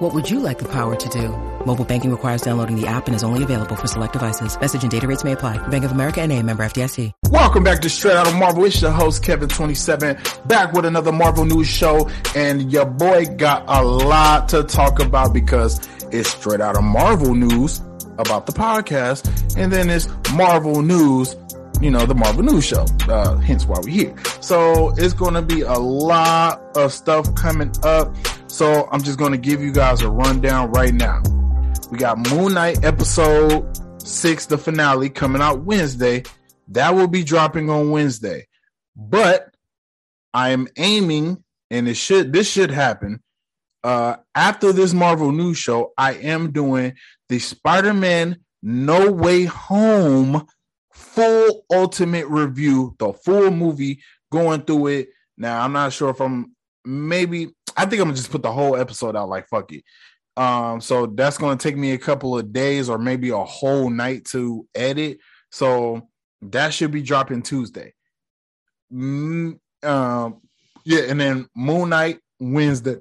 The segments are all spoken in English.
What would you like the power to do? Mobile banking requires downloading the app and is only available for select devices. Message and data rates may apply. Bank of America and a member FDIC. Welcome back to Straight Out of Marvel. It's your host, Kevin27, back with another Marvel news show. And your boy got a lot to talk about because it's straight out of Marvel news about the podcast. And then it's Marvel news you know, the Marvel News Show. Uh, hence why we're here. So it's going to be a lot of stuff coming up. So I'm just going to give you guys a rundown right now. We got Moon Knight episode six, the finale coming out Wednesday. That will be dropping on Wednesday. But I am aiming, and it should, this should happen. Uh, after this Marvel News Show, I am doing the Spider-Man No Way Home full ultimate review, the full movie, going through it. Now, I'm not sure if I'm maybe I think I'm gonna just put the whole episode out like fuck it. Um, so that's gonna take me a couple of days or maybe a whole night to edit. So that should be dropping Tuesday. Mm, um, yeah, and then Moon Knight Wednesday,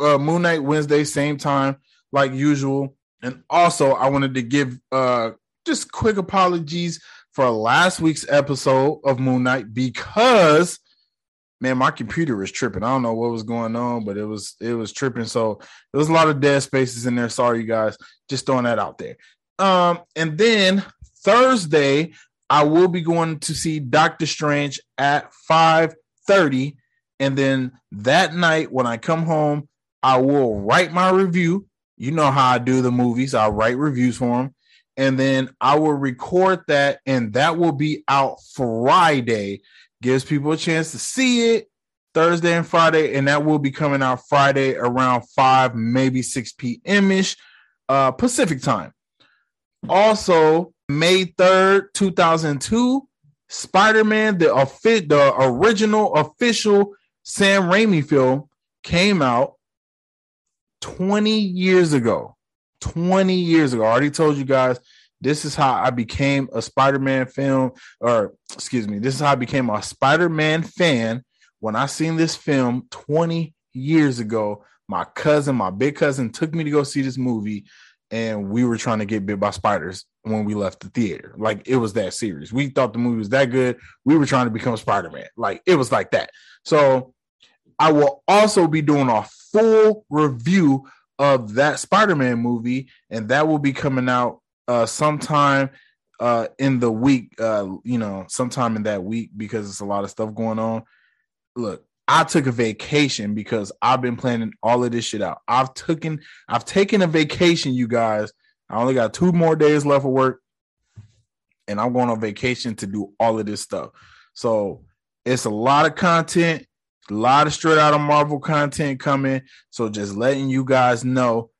uh, Moon Knight Wednesday, same time like usual. And also, I wanted to give uh just quick apologies for last week's episode of Moon Knight because man, my computer was tripping. I don't know what was going on, but it was it was tripping. So there was a lot of dead spaces in there. Sorry, you guys. Just throwing that out there. Um, and then Thursday, I will be going to see Doctor Strange at 5:30. And then that night, when I come home, I will write my review. You know how I do the movies. I'll write reviews for them and then I will record that, and that will be out Friday. Gives people a chance to see it Thursday and Friday, and that will be coming out Friday around 5, maybe 6 p.m. ish uh, Pacific time. Also, May 3rd, 2002, Spider Man, the, the original official Sam Raimi film, came out 20 years ago. 20 years ago. I already told you guys this is how I became a Spider-Man film, or excuse me, this is how I became a Spider-Man fan when I seen this film 20 years ago. My cousin, my big cousin, took me to go see this movie, and we were trying to get bit by spiders when we left the theater. Like it was that serious. We thought the movie was that good. We were trying to become Spider-Man. Like it was like that. So I will also be doing a full review of that Spider-Man movie, and that will be coming out uh, sometime uh, in the week. Uh, you know, sometime in that week because it's a lot of stuff going on. Look, I took a vacation because I've been planning all of this shit out. I've taken I've taken a vacation, you guys. I only got two more days left of work, and I'm going on vacation to do all of this stuff. So it's a lot of content a lot of straight out of Marvel content coming. So just letting you guys know,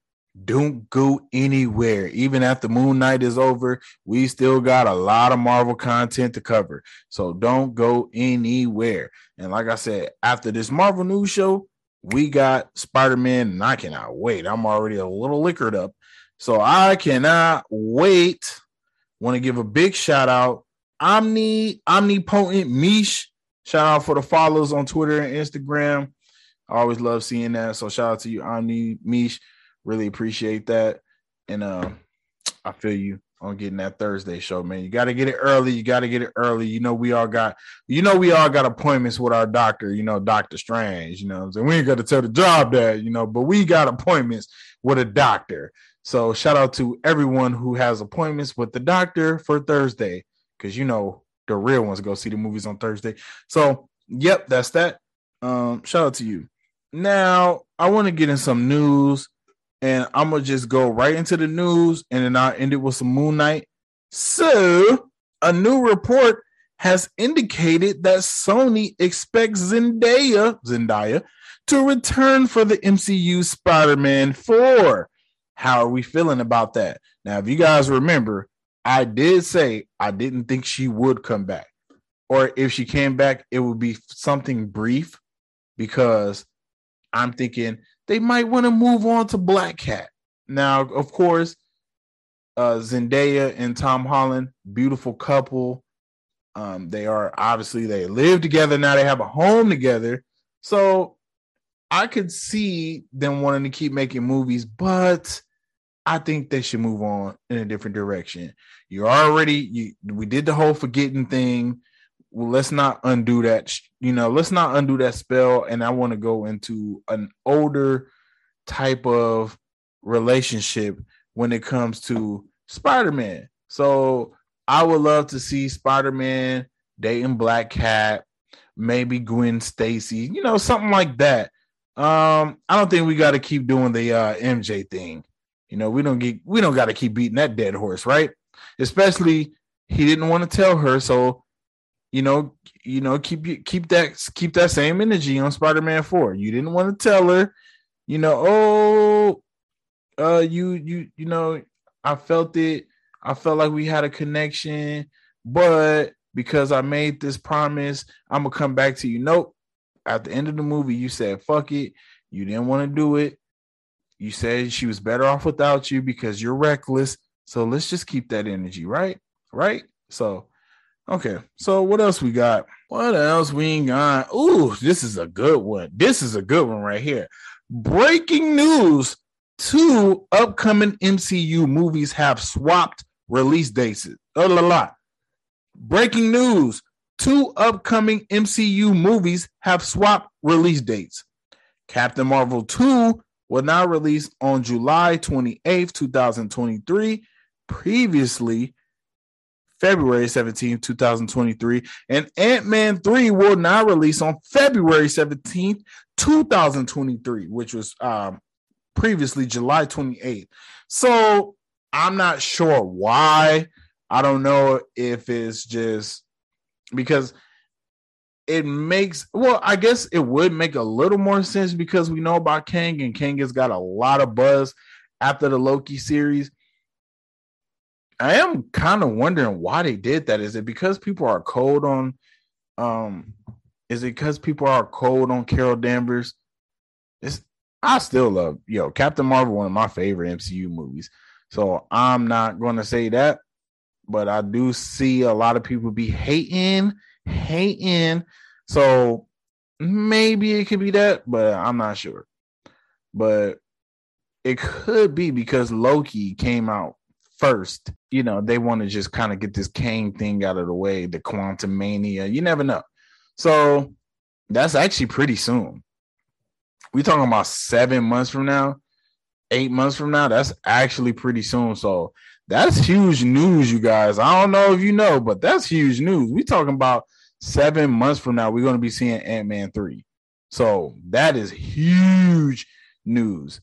don't go anywhere. Even after Moon Knight is over, we still got a lot of Marvel content to cover. So don't go anywhere. And like I said, after this Marvel news show, we got Spider Man, and I cannot wait. I'm already a little liquored up. So I cannot wait. Want to give a big shout out. Omni, omnipotent Mish Shout out for the followers on Twitter and Instagram. I always love seeing that. So shout out to you, Omni Mish. Really appreciate that. And uh, I feel you on getting that Thursday show, man. You got to get it early. You got to get it early. You know, we all got, you know, we all got appointments with our doctor, you know, Doctor Strange, you know, so we ain't got to tell the job that, you know, but we got appointments with a doctor. So shout out to everyone who has appointments with the doctor for Thursday, because, you know, the real ones go see the movies on Thursday. So, yep, that's that. Um, shout out to you. Now, I want to get in some news, and I'm gonna just go right into the news, and then I'll end it with some Moon Knight. So, a new report has indicated that Sony expects Zendaya, Zendaya to return for the MCU Spider-Man 4. How are we feeling about that? Now, if you guys remember, I did say I didn't think she would come back. or if she came back, it would be something brief because I'm thinking they might want to move on to Black Cat. Now, of course, uh, Zendaya and Tom Holland, beautiful couple. Um, they are obviously they live together now. They have a home together, so I could see them wanting to keep making movies, but I think they should move on in a different direction. You're already you. We did the whole forgetting thing. Well, let's not undo that. You know, let's not undo that spell. And I want to go into an older type of relationship when it comes to Spider-Man. So I would love to see Spider-Man dating Black Cat, maybe Gwen Stacy, you know, something like that. Um, I don't think we got to keep doing the uh, MJ thing. You know, we don't get we don't got to keep beating that dead horse, right? Especially he didn't want to tell her, so you know, you know, keep you keep that keep that same energy on Spider-Man 4. You didn't want to tell her, you know, oh, uh, you you you know, I felt it. I felt like we had a connection, but because I made this promise, I'm gonna come back to you. Nope. At the end of the movie, you said fuck it. You didn't want to do it. You said she was better off without you because you're reckless. So let's just keep that energy, right? Right? So okay. So what else we got? What else we got? Ooh, this is a good one. This is a good one right here. Breaking news two upcoming MCU movies have swapped release dates. Oh, la, la. Breaking news two upcoming MCU movies have swapped release dates. Captain Marvel 2 will now release on July 28th, 2023. Previously, February 17th, 2023. And Ant Man 3 will now release on February 17th, 2023, which was um, previously July 28th. So I'm not sure why. I don't know if it's just because it makes well, I guess it would make a little more sense because we know about Kang and Kang has got a lot of buzz after the Loki series. I am kind of wondering why they did that. Is it because people are cold on um is it because people are cold on Carol Danvers? It's I still love yo Captain Marvel, one of my favorite MCU movies. So I'm not going to say that, but I do see a lot of people be hating, hating. So maybe it could be that, but I'm not sure. But it could be because Loki came out first. You know, they want to just kind of get this Kang thing out of the way, the Quantumania. You never know. So that's actually pretty soon we talking about seven months from now, eight months from now. That's actually pretty soon. So that's huge news, you guys. I don't know if you know, but that's huge news. We talking about seven months from now. We're going to be seeing Ant Man three. So that is huge news.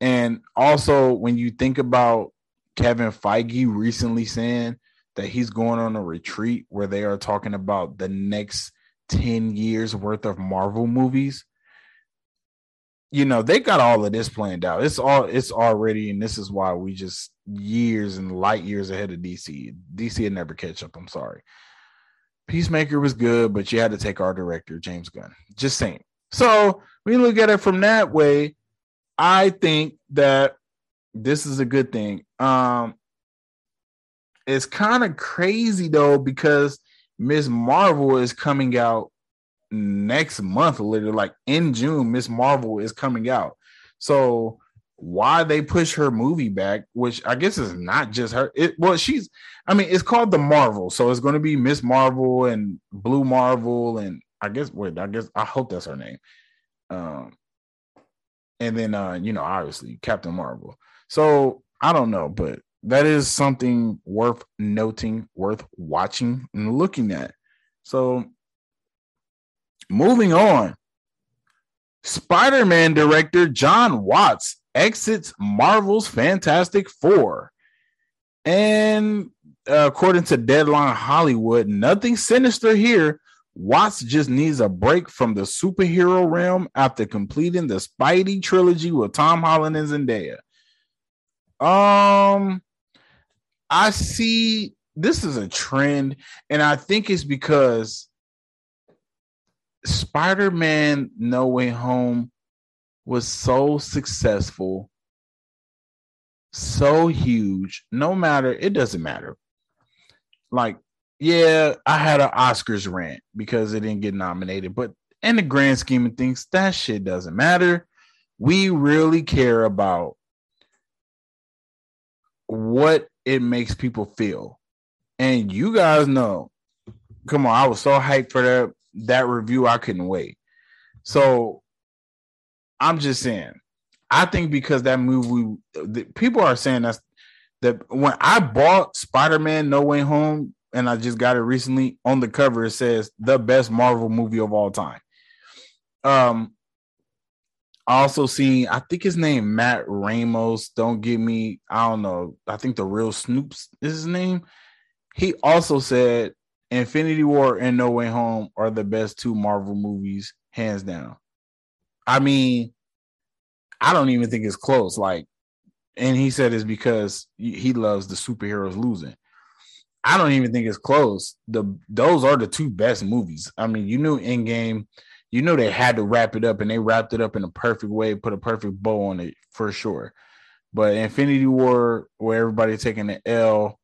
And also, when you think about Kevin Feige recently saying that he's going on a retreat where they are talking about the next 10 years worth of Marvel movies, you know they got all of this planned out. It's all it's already and this is why we just years and light years ahead of dc dc had never catch up i'm sorry. Peacemaker was good but you had to take our director james gunn. Just saying. So we look at it from that way. I think that this is a good thing um it's kind of crazy though because Miss Marvel is coming out next month, literally like in June, Miss Marvel is coming out. So why they push her movie back, which I guess is not just her. It well, she's I mean, it's called the Marvel, so it's gonna be Miss Marvel and Blue Marvel, and I guess wait, I guess I hope that's her name. Um and then uh, you know, obviously Captain Marvel. So I don't know, but that is something worth noting, worth watching and looking at. So Moving on. Spider Man director John Watts exits Marvel's Fantastic Four. And uh, according to Deadline Hollywood, nothing sinister here. Watts just needs a break from the superhero realm after completing the Spidey trilogy with Tom Holland and Zendaya. Um, I see this is a trend, and I think it's because Spider-Man No Way Home was so successful, so huge. No matter, it doesn't matter. Like, yeah, I had an Oscars rant because it didn't get nominated, but in the grand scheme of things, that shit doesn't matter. We really care about what it makes people feel. And you guys know, come on, I was so hyped for that that review, I couldn't wait. So I'm just saying, I think because that movie, the, people are saying that's that when I bought Spider Man No Way Home, and I just got it recently on the cover, it says the best Marvel movie of all time. Um, I also seen, I think his name Matt Ramos. Don't give me, I don't know. I think the real Snoops is his name. He also said Infinity War and No Way Home are the best two Marvel movies, hands down. I mean, I don't even think it's close. Like, and he said it's because he loves the superheroes losing. I don't even think it's close. The those are the two best movies. I mean, you knew Endgame, you know they had to wrap it up, and they wrapped it up in a perfect way, put a perfect bow on it for sure. But Infinity War, where everybody taking the L,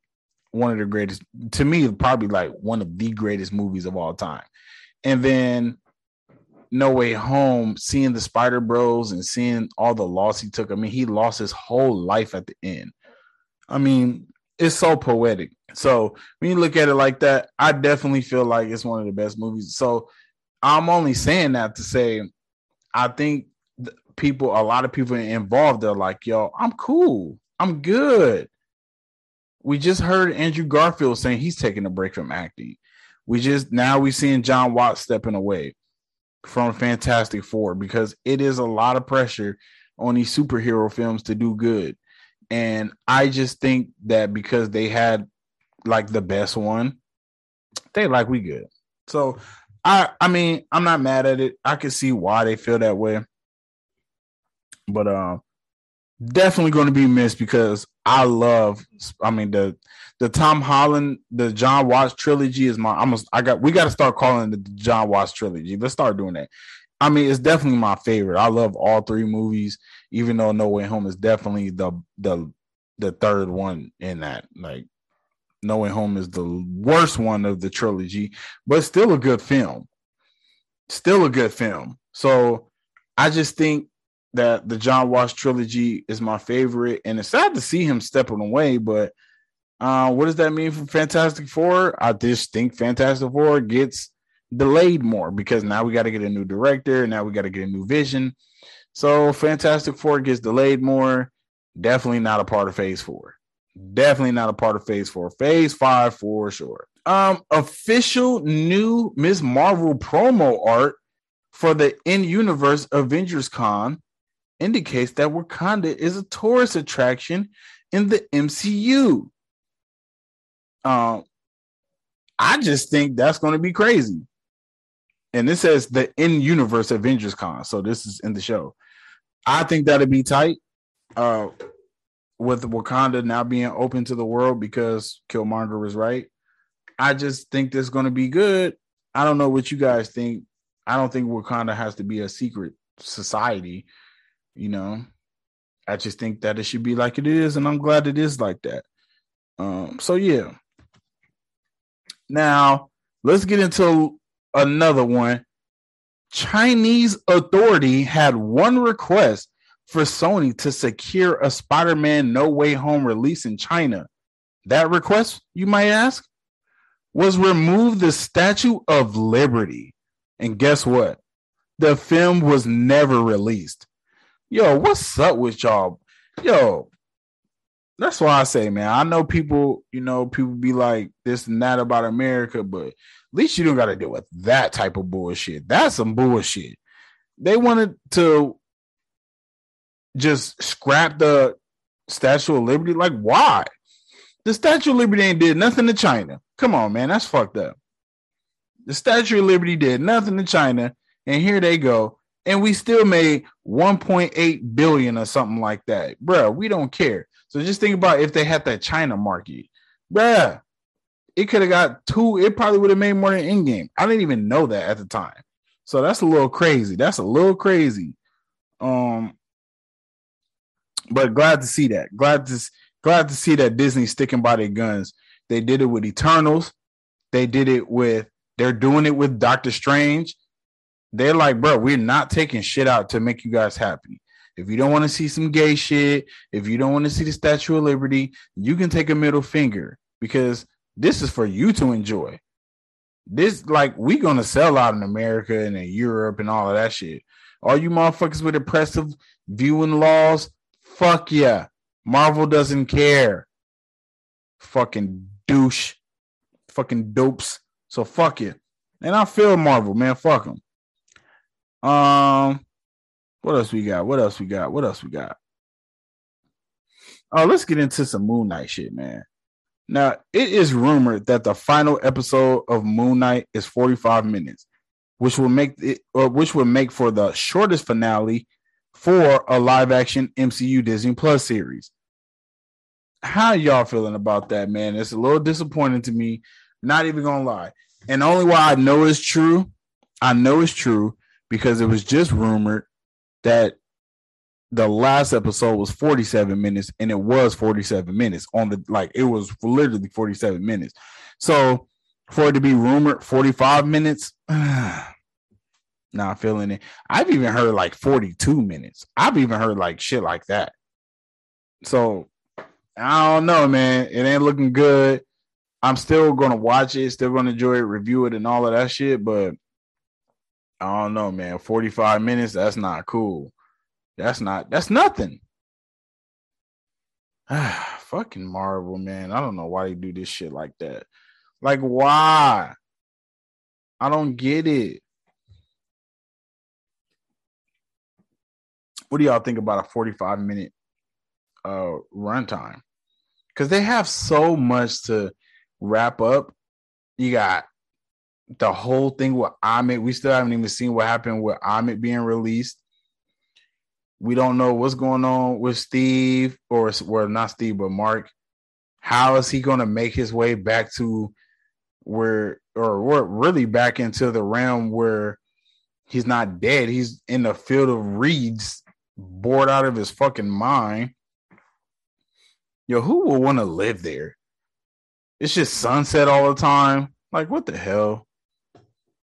one of the greatest to me, probably like one of the greatest movies of all time. And then No Way Home, seeing the Spider Bros and seeing all the loss he took. I mean, he lost his whole life at the end. I mean, it's so poetic. So when you look at it like that, I definitely feel like it's one of the best movies. So I'm only saying that to say, I think people, a lot of people involved, they're like, yo, I'm cool. I'm good. We just heard Andrew Garfield saying he's taking a break from acting. We just now we seeing John Watts stepping away from Fantastic Four because it is a lot of pressure on these superhero films to do good. And I just think that because they had like the best one, they like we good. So I I mean, I'm not mad at it. I can see why they feel that way. But um definitely going to be missed because I love. I mean the the Tom Holland, the John Watts trilogy is my. Almost I got. We got to start calling the John Watts trilogy. Let's start doing that. I mean, it's definitely my favorite. I love all three movies, even though No Way Home is definitely the the the third one in that. Like No Way Home is the worst one of the trilogy, but still a good film. Still a good film. So I just think that the John Watts trilogy is my favorite, and it's sad to see him stepping away. But uh, what does that mean for Fantastic Four? I just think Fantastic Four gets delayed more because now we got to get a new director, now we got to get a new vision. So Fantastic Four gets delayed more. Definitely not a part of Phase Four. Definitely not a part of Phase Four. Phase Five for sure. Um, official new Ms. Marvel promo art for the in universe Avengers Con indicates that Wakanda is a tourist attraction in the MCU. Um, I just think that's going to be crazy. And this says the in universe Avengers Con. So this is in the show. I think that'd be tight. Uh, with Wakanda now being open to the world because Killmonger was right. I just think this is going to be good. I don't know what you guys think. I don't think Wakanda has to be a secret society. You know, I just think that it should be like it is, and I'm glad it is like that. Um, so yeah. Now let's get into another one. Chinese authority had one request for Sony to secure a Spider-Man No Way Home release in China. That request, you might ask, was remove the Statue of Liberty. And guess what? The film was never released yo, what's up with y'all? Yo, that's why I say, man, I know people, you know, people be like this and that about America, but at least you don't got to deal with that type of bullshit. That's some bullshit. They wanted to just scrap the Statue of Liberty. Like, why? The Statue of Liberty ain't did nothing to China. Come on, man, that's fucked up. The Statue of Liberty did nothing to China, and here they go and we still made 1.8 billion or something like that. Bruh, we don't care. So just think about if they had that China market. Bruh, it could have got two. It probably would have made more than Endgame. I didn't even know that at the time. So that's a little crazy. That's a little crazy. Um, but glad to see that. Glad to glad to see that Disney sticking by their guns. They did it with Eternals. They did it with. They're doing it with Doctor Strange. They're like, bro, we're not taking shit out to make you guys happy. If you don't want to see some gay shit, if you don't want to see the Statue of Liberty, you can take a middle finger because this is for you to enjoy. This like we gonna sell out in America and in Europe and all of that shit. All you motherfuckers with oppressive viewing laws, fuck yeah. Marvel doesn't care. Fucking douche. Fucking dopes. So fuck it. And I feel Marvel, man. Fuck them. Um, what else we got? What else we got? What else we got? Oh, let's get into some Moon Knight shit, man. Now, it is rumored that the final episode of Moon Knight is 45 minutes, which will make it or which will make for the shortest finale for a live action MCU Disney Plus series. How y'all feeling about that, man? It's a little disappointing to me, not even gonna lie. And only why I know it's true, I know it's true because it was just rumored that the last episode was 47 minutes and it was 47 minutes on the like it was literally 47 minutes. So for it to be rumored 45 minutes, not feeling it. I've even heard like 42 minutes. I've even heard like shit like that. So I don't know, man. It ain't looking good. I'm still gonna watch it, still gonna enjoy it, review it, and all of that shit. But I don't know, man. 45 minutes, that's not cool. That's not that's nothing. Fucking Marvel, man. I don't know why they do this shit like that. Like, why? I don't get it. What do y'all think about a 45 minute uh runtime? Because they have so much to wrap up. You got the whole thing with Ammit. We still haven't even seen what happened with Ammit being released. We don't know what's going on with Steve or well, not Steve, but Mark. How is he going to make his way back to where, or really back into the realm where he's not dead? He's in the field of reeds, bored out of his fucking mind. Yo, who will want to live there? It's just sunset all the time. Like, what the hell?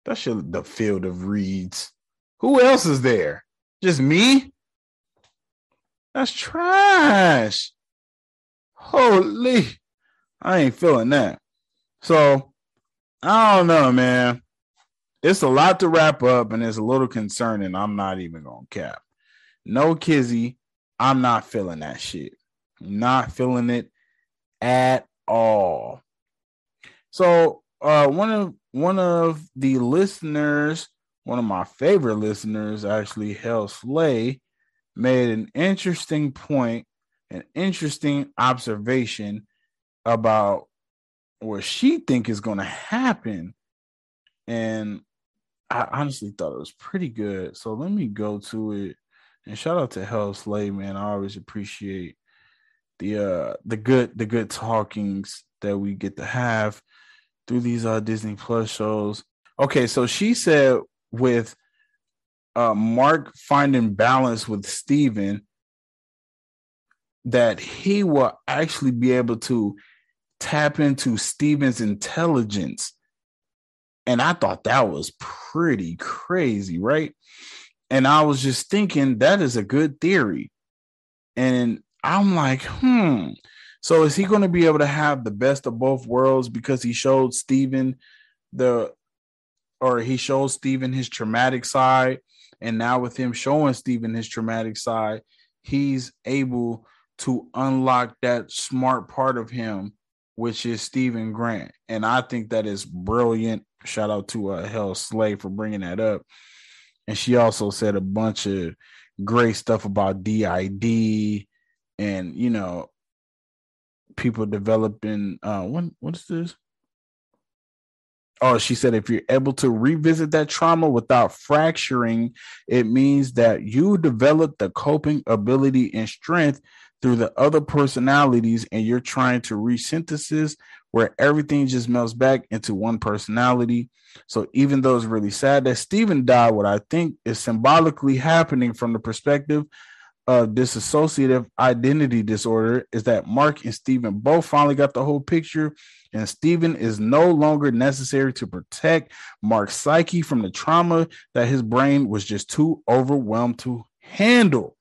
That's the field of reeds. Who else is there? Just me? That's trash. Holy, I ain't feeling that. So I don't know, man. It's a lot to wrap up, and it's a little concerning. I'm not even gonna cap. No Kizzy, I'm not feeling that shit. Not feeling it at all. So uh one of one of the listeners, one of my favorite listeners, actually, Hell Slay, made an interesting point, an interesting observation about what she think is going to happen. And I honestly thought it was pretty good. So let me go to it. And shout out to Hell Slay, man. I always appreciate the uh the good the good talkings that we get to have through these uh Disney Plus shows. Okay, so she said with uh, Mark finding balance with Steven that he will actually be able to tap into Steven's intelligence. And I thought that was pretty crazy, right? And I was just thinking that is a good theory. And I'm like, hmm. So is he going to be able to have the best of both worlds because he showed Steven the or he showed Steven his traumatic side and now with him showing Steven his traumatic side, he's able to unlock that smart part of him, which is Steven Grant. And I think that is brilliant. Shout out to uh, Hell Slay for bringing that up. And she also said a bunch of great stuff about DID and, you know, people developing uh what what is this? oh, she said, if you're able to revisit that trauma without fracturing, it means that you develop the coping ability and strength through the other personalities, and you're trying to resynthesis where everything just melts back into one personality. So even though it's really sad that Steven died, what I think is symbolically happening from the perspective of dissociative identity disorder is that Mark and Steven both finally got the whole picture, and Steven is no longer necessary to protect Mark's psyche from the trauma that his brain was just too overwhelmed to handle.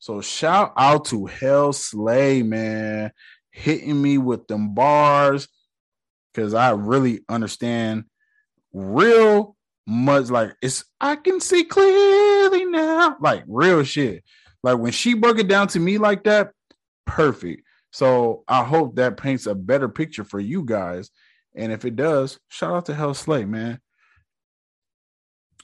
So shout out to Hell Slay, man, hitting me with them bars because I really understand real much. Like it's I can see clearly now, like real shit. Like when she broke it down to me like that, perfect. So I hope that paints a better picture for you guys. And if it does, shout out to Hell Slay, man.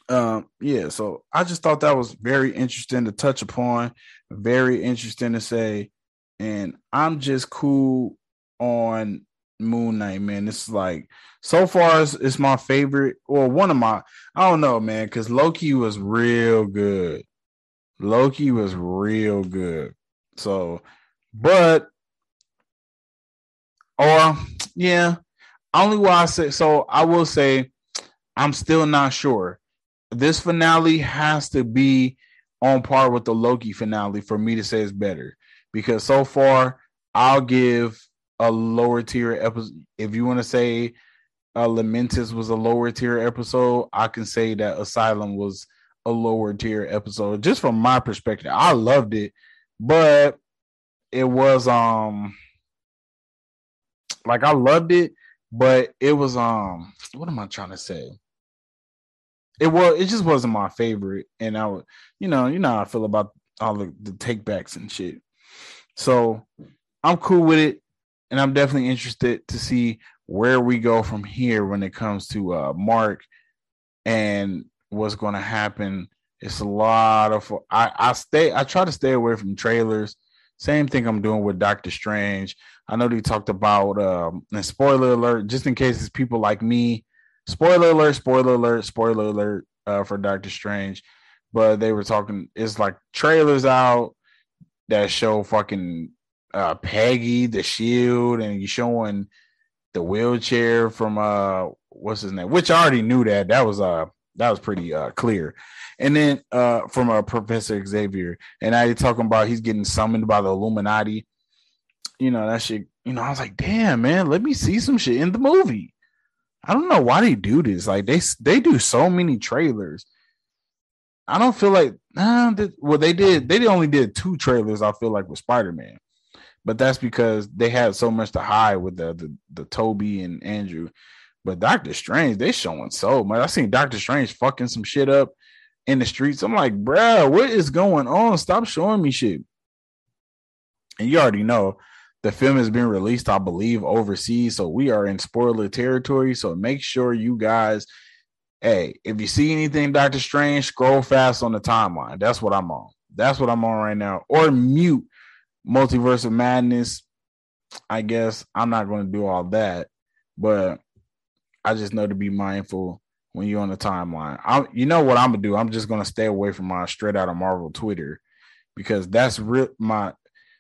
Um, yeah, so I just thought that was very interesting to touch upon, very interesting to say. And I'm just cool on Moon Knight, man. This is like so far it's, it's my favorite, or one of my I don't know, man, because Loki was real good. Loki was real good. So, but or yeah, only why I say so I will say I'm still not sure this finale has to be on par with the Loki finale for me to say it's better. Because so far, I'll give a lower tier episode. If you want to say uh, Lamentis was a lower tier episode, I can say that Asylum was a lower tier episode. Just from my perspective, I loved it, but it was um like I loved it, but it was um what am I trying to say? it was it just wasn't my favorite, and I would you know you know how I feel about all the, the takebacks and shit. So I'm cool with it, and I'm definitely interested to see where we go from here when it comes to uh, Mark and what's going to happen. It's a lot of I I stay I try to stay away from trailers. Same thing I'm doing with Doctor Strange. I know they talked about um and spoiler alert, just in case it's people like me spoiler alert, spoiler alert, spoiler alert uh, for Doctor Strange. But they were talking, it's like trailers out that show fucking uh, Peggy, the shield, and you showing the wheelchair from uh what's his name, which I already knew that. That was uh that was pretty uh clear. And then uh from uh Professor Xavier, and I talking about he's getting summoned by the Illuminati. You know, that shit, you know, I was like, damn man, let me see some shit in the movie. I don't know why they do this. Like they they do so many trailers. I don't feel like nah, they, well they did they only did two trailers. I feel like with Spider Man, but that's because they had so much to hide with the the, the Tobey and Andrew. But Doctor Strange, they showing so much. I seen Doctor Strange fucking some shit up in the streets. I'm like, bro, what is going on? Stop showing me shit. And you already know the film has been released, I believe, overseas. So we are in spoiler territory. So make sure you guys, hey, if you see anything Doctor Strange, scroll fast on the timeline. That's what I'm on. That's what I'm on right now. Or mute Multiverse of Madness. I guess I'm not going to do all that, but I just know to be mindful when you're on the timeline. I, you know what I'm gonna do? I'm just gonna stay away from my straight out of Marvel Twitter because that's real. My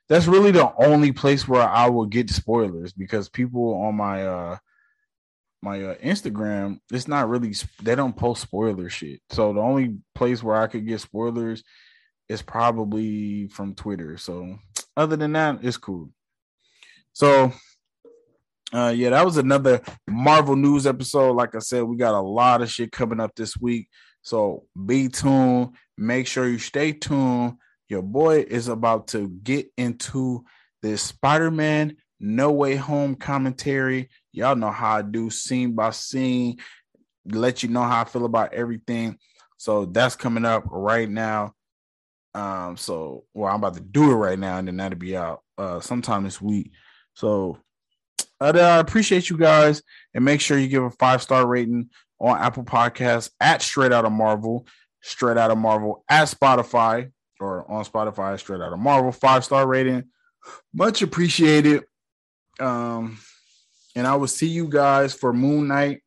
that's really the only place where I will get spoilers because people on my uh my uh, Instagram, it's not really they don't post spoiler shit. So the only place where I could get spoilers is probably from Twitter. So other than that, it's cool. So uh yeah, that was another Marvel news episode. Like I said, we got a lot of shit coming up this week. So be tuned. Make sure you stay tuned your boy is about to get into this Spider-Man No Way Home commentary. Y'all know how I do scene by scene, let you know how I feel about everything. So that's coming up right now. Um, so well, I'm about to do it right now, and then that'll be out uh sometime this week. So I appreciate you guys, and make sure you give a five star rating on Apple Podcasts at Straight Out of Marvel, Straight Out of Marvel at Spotify, or on Spotify, straight out of Marvel, five star rating. Much appreciated. Um, and I will see you guys for Moon Knight,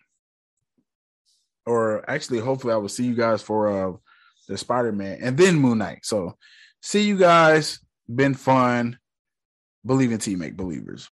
or actually, hopefully, I will see you guys for uh the Spider Man and then Moon Knight. So, see you guys. Been fun. Believe in teammate believers.